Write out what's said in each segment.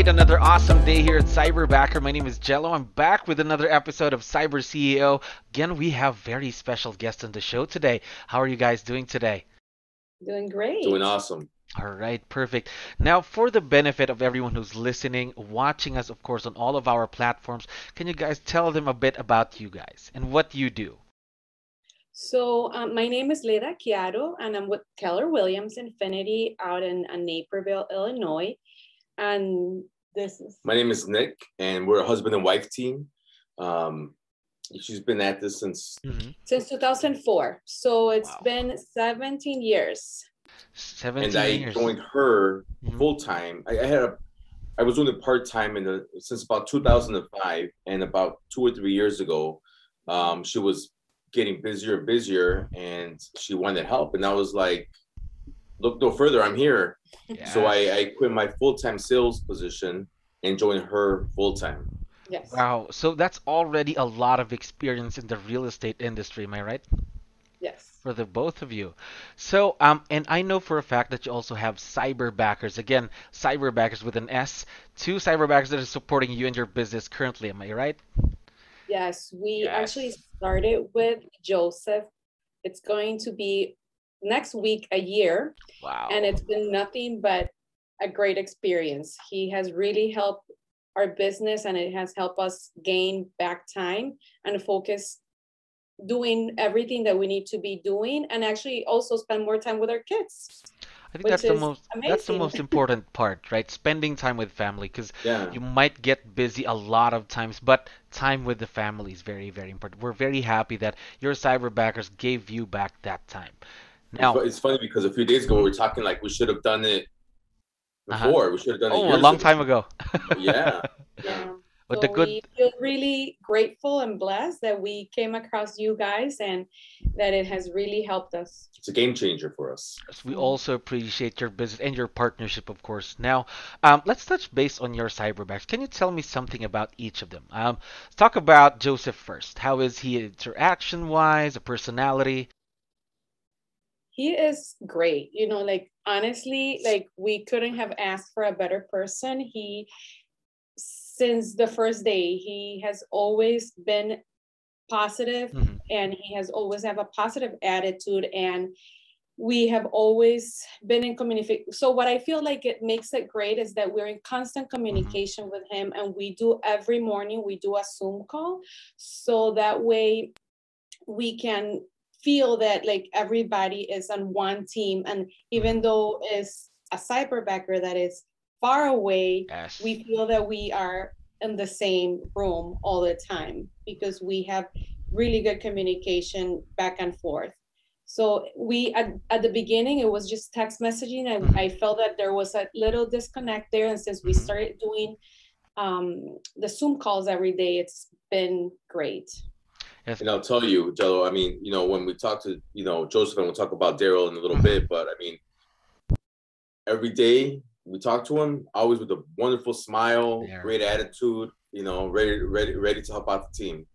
Right, another awesome day here at Cyberbacker. My name is Jello. I'm back with another episode of Cyber CEO. Again, we have very special guests on the show today. How are you guys doing today? Doing great. Doing awesome. All right, perfect. Now, for the benefit of everyone who's listening, watching us, of course, on all of our platforms, can you guys tell them a bit about you guys and what you do? So, um, my name is Leda Chiaro, and I'm with Keller Williams Infinity out in, in Naperville, Illinois. And this is my name is Nick, and we're a husband and wife team. Um, she's been at this since mm-hmm. since 2004, so it's wow. been 17 years. 17 and I years. joined her mm-hmm. full time. I, I, had a, I was doing it part time in the since about 2005, and about two or three years ago, um, she was getting busier and busier, and she wanted help, and I was like, look no further. I'm here. Yes. So I, I quit my full time sales position and joined her full time. Yes. Wow. So that's already a lot of experience in the real estate industry. Am I right? Yes. For the both of you. So, um, and I know for a fact that you also have cyber backers. Again, cyber backers with an S. Two cyber backers that are supporting you and your business currently. Am I right? Yes. We yes. actually started with Joseph. It's going to be next week a year. Wow. And it's been nothing but a great experience. He has really helped our business and it has helped us gain back time and focus doing everything that we need to be doing and actually also spend more time with our kids. I think that's the most amazing. that's the most important part, right? Spending time with family because yeah. you might get busy a lot of times, but time with the family is very very important. We're very happy that your cyberbackers gave you back that time. Now it's funny because a few days ago we were talking like we should have done it uh-huh. before. Uh-huh. We should have done oh, it. Oh, a long ago. time ago. yeah. Yeah. But so the good... we feel really grateful and blessed that we came across you guys and that it has really helped us. It's a game changer for us. We also appreciate your business and your partnership, of course. Now, um, let's touch base on your cyberbacks. Can you tell me something about each of them? Um, let's talk about Joseph first. How is he interaction-wise, a personality? He is great you know like honestly like we couldn't have asked for a better person he since the first day he has always been positive mm-hmm. and he has always have a positive attitude and we have always been in communication so what i feel like it makes it great is that we're in constant mm-hmm. communication mm-hmm. with him and we do every morning we do a zoom call so that way we can feel that like everybody is on one team and even though it's a cyberbacker that is far away yes. we feel that we are in the same room all the time because we have really good communication back and forth so we at, at the beginning it was just text messaging and mm-hmm. i felt that there was a little disconnect there and since we mm-hmm. started doing um, the zoom calls every day it's been great Yes. And I'll tell you, Jello, I mean, you know, when we talk to, you know, Joseph and we'll talk about Daryl in a little mm-hmm. bit, but I mean, every day we talk to him, always with a wonderful smile, yeah. great attitude, you know, ready, ready, ready to help out the team.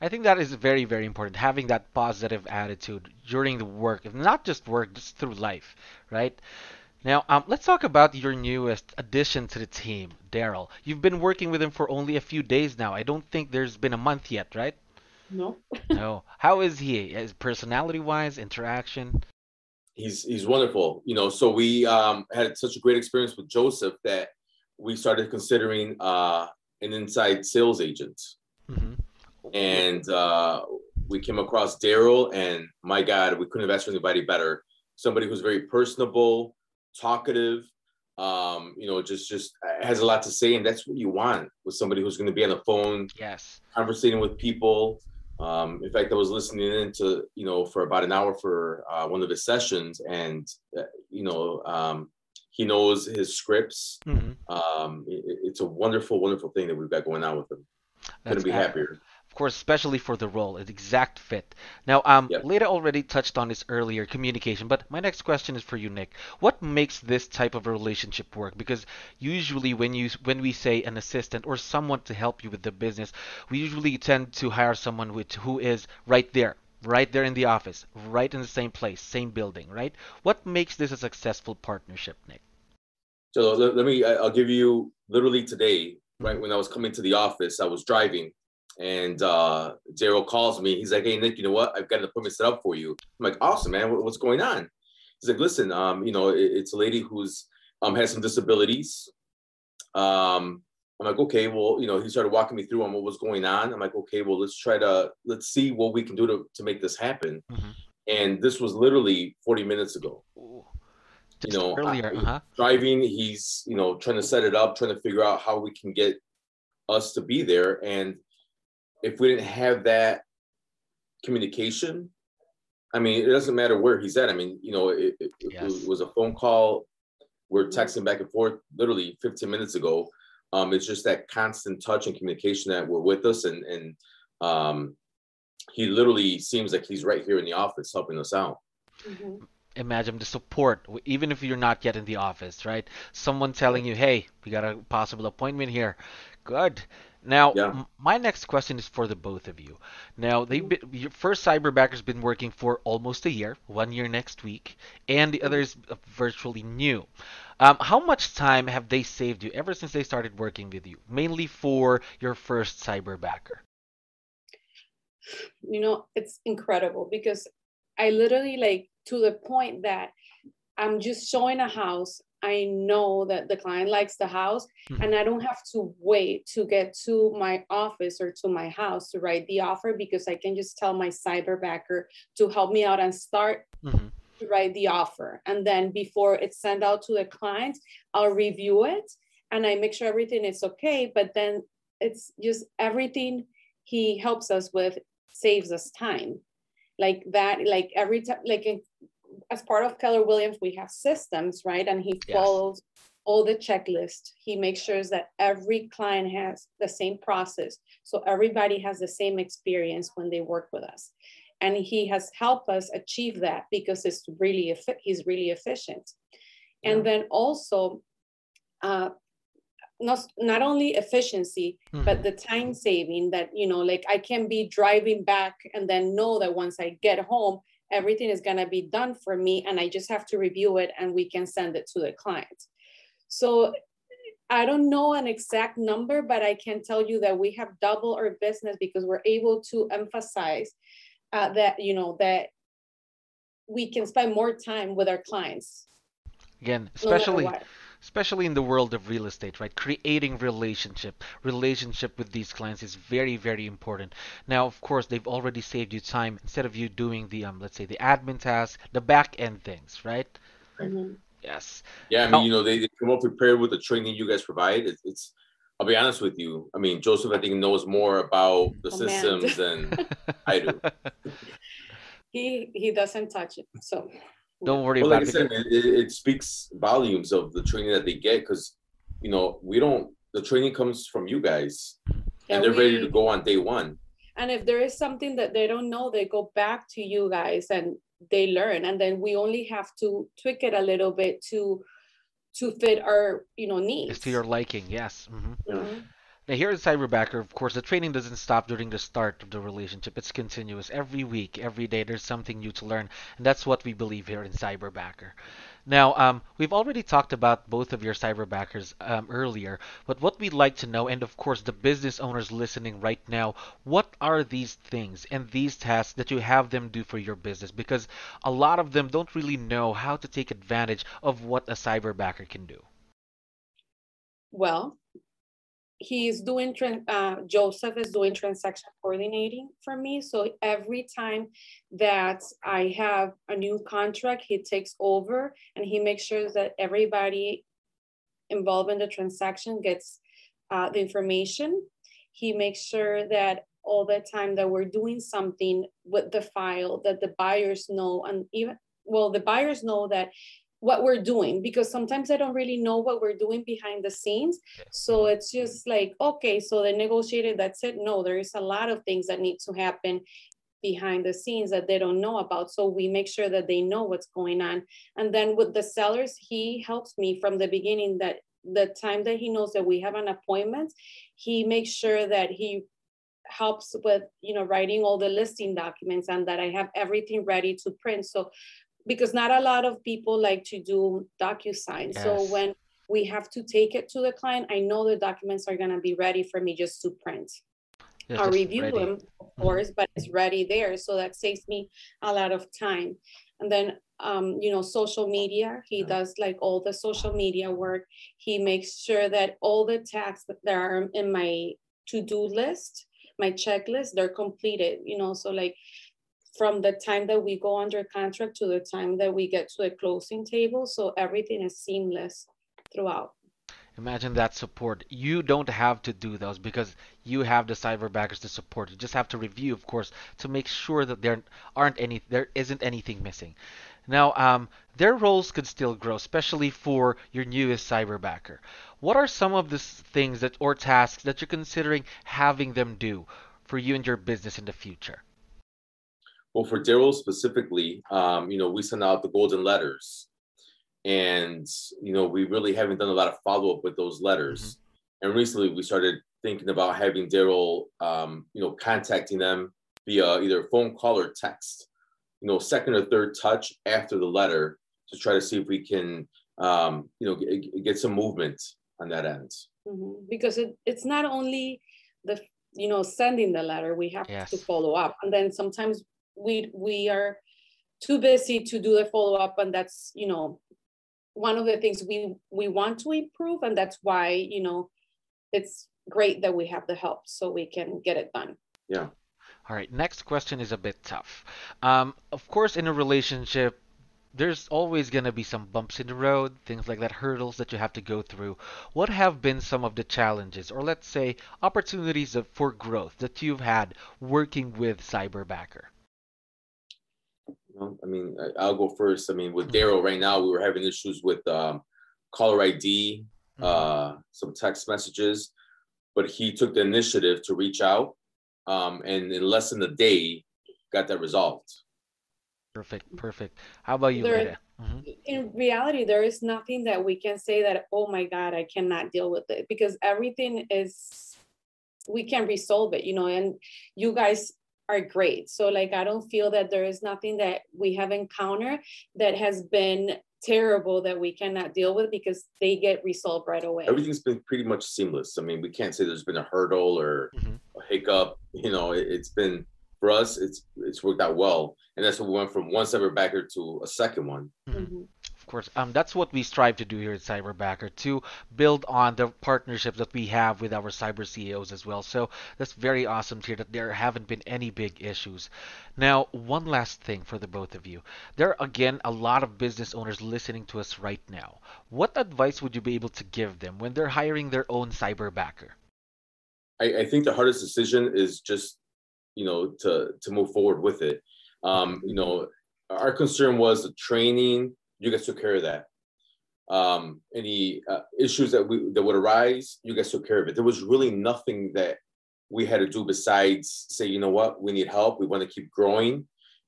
I think that is very, very important. Having that positive attitude during the work, not just work, just through life, right? Now, um, let's talk about your newest addition to the team, Daryl. You've been working with him for only a few days now. I don't think there's been a month yet, right? No. no. How is he? His personality wise, interaction? He's he's wonderful. You know, so we um, had such a great experience with Joseph that we started considering uh, an inside sales agent. Mm-hmm. And uh, we came across Daryl, and my God, we couldn't have asked for anybody better. Somebody who's very personable, talkative, um, you know, just just has a lot to say, and that's what you want with somebody who's going to be on the phone, yes, conversating with people, um, in fact, I was listening in to, you know, for about an hour for uh, one of his sessions, and uh, you know, um, He knows his scripts. Mm-hmm. Um, it, it's a wonderful, wonderful thing that we've got going on with him. Couldn't be happier course, especially for the role, an exact fit. Now, um, yep. Leda already touched on this earlier, communication. But my next question is for you, Nick. What makes this type of a relationship work? Because usually, when you when we say an assistant or someone to help you with the business, we usually tend to hire someone with who is right there, right there in the office, right in the same place, same building, right? What makes this a successful partnership, Nick? So let, let me. I'll give you literally today. Right when I was coming to the office, I was driving and uh, Daryl calls me. He's like, "Hey Nick, you know what? I've got an appointment set up for you." I'm like, "Awesome, man. What's going on?" He's like, "Listen, um, you know, it, it's a lady who's um has some disabilities." Um, I'm like, "Okay, well, you know." He started walking me through on what was going on. I'm like, "Okay, well, let's try to let's see what we can do to to make this happen." Mm-hmm. And this was literally 40 minutes ago. Just you know, earlier, uh-huh. driving. He's you know trying to set it up, trying to figure out how we can get us to be there, and if we didn't have that communication, I mean, it doesn't matter where he's at. I mean, you know, it, it, yes. it was a phone call. We're texting back and forth literally 15 minutes ago. Um, it's just that constant touch and communication that we're with us, and and um, he literally seems like he's right here in the office helping us out. Mm-hmm. Imagine the support, even if you're not yet in the office, right? Someone telling you, "Hey, we got a possible appointment here." Good. Now, yeah. m- my next question is for the both of you. Now, they your first cyberbacker's been working for almost a year, one year next week, and the other is uh, virtually new. Um, how much time have they saved you ever since they started working with you, mainly for your first cyberbacker? You know, it's incredible because I literally like to the point that I'm just showing a house I know that the client likes the house mm-hmm. and I don't have to wait to get to my office or to my house to write the offer because I can just tell my cyberbacker to help me out and start mm-hmm. to write the offer. And then before it's sent out to the client, I'll review it and I make sure everything is okay. But then it's just everything he helps us with saves us time. Like that, like every time, like as part of Keller Williams, we have systems, right? And he yes. follows all the checklist. He makes sure that every client has the same process. So everybody has the same experience when they work with us. And he has helped us achieve that because it's really he's really efficient. Yeah. And then also uh, not not only efficiency mm-hmm. but the time saving that you know like i can be driving back and then know that once i get home everything is going to be done for me and i just have to review it and we can send it to the client. So i don't know an exact number but i can tell you that we have double our business because we're able to emphasize uh, that you know that we can spend more time with our clients. Again especially no especially in the world of real estate, right? Creating relationship, relationship with these clients is very, very important. Now, of course, they've already saved you time instead of you doing the, um, let's say, the admin task, the back end things, right? Mm-hmm. Yes. Yeah, I mean, you know, they, they, come up prepared with the training you guys provide. It's, it's, I'll be honest with you. I mean, Joseph, I think knows more about the oh, systems than I do. He he doesn't touch it, so don't worry well, about like it. I said, it, it speaks volumes of the training that they get because, you know, we don't. The training comes from you guys, yeah, and they're we, ready to go on day one. And if there is something that they don't know, they go back to you guys and they learn, and then we only have to tweak it a little bit to to fit our you know needs. It's to your liking, yes. Mm-hmm. Mm-hmm. Now, here at Cyberbacker, of course, the training doesn't stop during the start of the relationship. It's continuous. Every week, every day, there's something new to learn. And that's what we believe here in Cyberbacker. Now, um, we've already talked about both of your Cyberbackers um, earlier, but what we'd like to know, and of course, the business owners listening right now, what are these things and these tasks that you have them do for your business? Because a lot of them don't really know how to take advantage of what a Cyberbacker can do. Well, he's doing uh, joseph is doing transaction coordinating for me. So every time that i have a new contract he takes over and he makes sure that everybody involved in the transaction gets uh, the information. He makes sure that all the time that we're doing something with the file that the buyers know and even well the buyers know that what we're doing because sometimes I don't really know what we're doing behind the scenes. So mm-hmm. it's just like, okay, so they negotiated, that's it. No, there is a lot of things that need to happen behind the scenes that they don't know about. So we make sure that they know what's going on. And then with the sellers, he helps me from the beginning that the time that he knows that we have an appointment, he makes sure that he helps with you know writing all the listing documents and that I have everything ready to print. So because not a lot of people like to do DocuSign. Yes. So when we have to take it to the client, I know the documents are gonna be ready for me just to print. Yeah, I'll review ready. them, of mm-hmm. course, but it's ready there. So that saves me a lot of time. And then um, you know, social media. He does like all the social media work. He makes sure that all the tasks that are in my to-do list, my checklist, they're completed, you know, so like from the time that we go under contract to the time that we get to the closing table. So everything is seamless throughout. Imagine that support. You don't have to do those because you have the cyberbackers to support. You just have to review, of course, to make sure that there aren't any, there isn't anything missing. Now, um, their roles could still grow, especially for your newest cyberbacker. What are some of the things that or tasks that you're considering having them do for you and your business in the future? Well, for Daryl specifically, um, you know, we send out the golden letters, and you know, we really haven't done a lot of follow up with those letters. Mm-hmm. And recently, we started thinking about having Daryl, um, you know, contacting them via either phone call or text. You know, second or third touch after the letter to try to see if we can, um, you know, get, get some movement on that end. Mm-hmm. Because it, it's not only the you know sending the letter we have yes. to follow up and then sometimes we we are too busy to do the follow up and that's you know one of the things we we want to improve and that's why you know it's great that we have the help so we can get it done yeah all right next question is a bit tough um, of course in a relationship there's always going to be some bumps in the road, things like that, hurdles that you have to go through. What have been some of the challenges, or let's say opportunities for growth that you've had working with Cyberbacker? I mean, I'll go first. I mean, with Daryl right now, we were having issues with um, caller ID, mm-hmm. uh, some text messages, but he took the initiative to reach out, um, and in less than a day, got that resolved. Perfect, perfect. How about you, there, mm-hmm. In reality, there is nothing that we can say that, oh my God, I cannot deal with it because everything is, we can resolve it, you know, and you guys are great. So like I don't feel that there is nothing that we have encountered that has been terrible that we cannot deal with because they get resolved right away. Everything's been pretty much seamless. I mean, we can't say there's been a hurdle or mm-hmm. a hiccup. You know, it, has been for us. It's it's worked out well, and that's what we went from one cyberbacker to a second one. Mm-hmm. Course. Um, that's what we strive to do here at Cyberbacker to build on the partnerships that we have with our cyber CEOs as well. So that's very awesome to hear that there haven't been any big issues. Now, one last thing for the both of you. There are again a lot of business owners listening to us right now. What advice would you be able to give them when they're hiring their own cyberbacker? I, I think the hardest decision is just you know to to move forward with it. Um, you know, our concern was the training you guys took care of that. Um, any uh, issues that we that would arise, you guys took care of it. There was really nothing that we had to do besides say, you know what, we need help. We want to keep growing,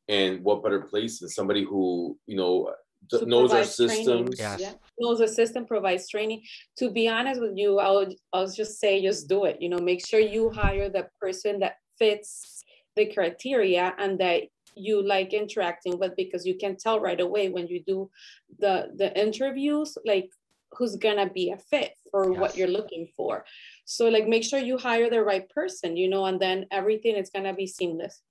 and what better place than somebody who you know so knows our systems. Yes. Yeah. Knows the system, provides training. To be honest with you, I'll I would just say, just do it. You know, make sure you hire the person that fits the criteria and that you like interacting with because you can tell right away when you do the the interviews like who's gonna be a fit for yes. what you're looking for so like make sure you hire the right person you know and then everything is gonna be seamless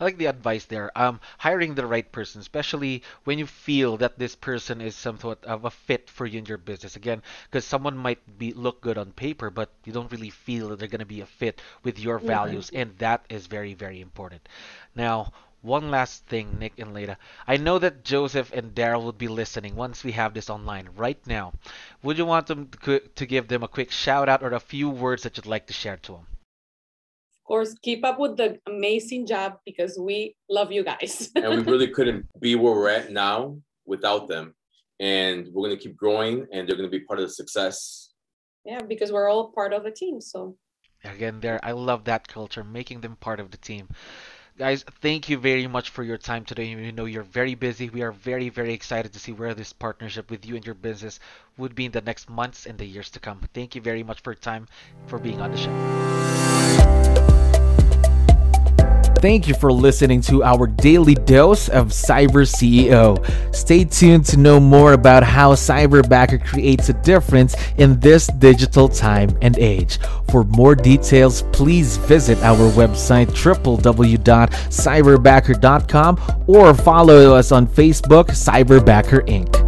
I like the advice there. Um, hiring the right person, especially when you feel that this person is somewhat of a fit for you in your business. Again, because someone might be look good on paper, but you don't really feel that they're going to be a fit with your mm-hmm. values, mm-hmm. and that is very, very important. Now, one last thing, Nick and Leda. I know that Joseph and Daryl would be listening once we have this online right now. Would you want them to give them a quick shout out or a few words that you'd like to share to them? Of course, keep up with the amazing job because we love you guys. and we really couldn't be where we're at now without them. and we're going to keep growing, and they're going to be part of the success. Yeah, because we're all part of a team. So again, there, I love that culture, making them part of the team. Guys, thank you very much for your time today. You know you're very busy. We are very, very excited to see where this partnership with you and your business would be in the next months and the years to come. Thank you very much for your time, for being on the show. Thank you for listening to our daily dose of Cyber CEO. Stay tuned to know more about how Cyberbacker creates a difference in this digital time and age. For more details, please visit our website www.cyberbacker.com or follow us on Facebook, Cyberbacker Inc.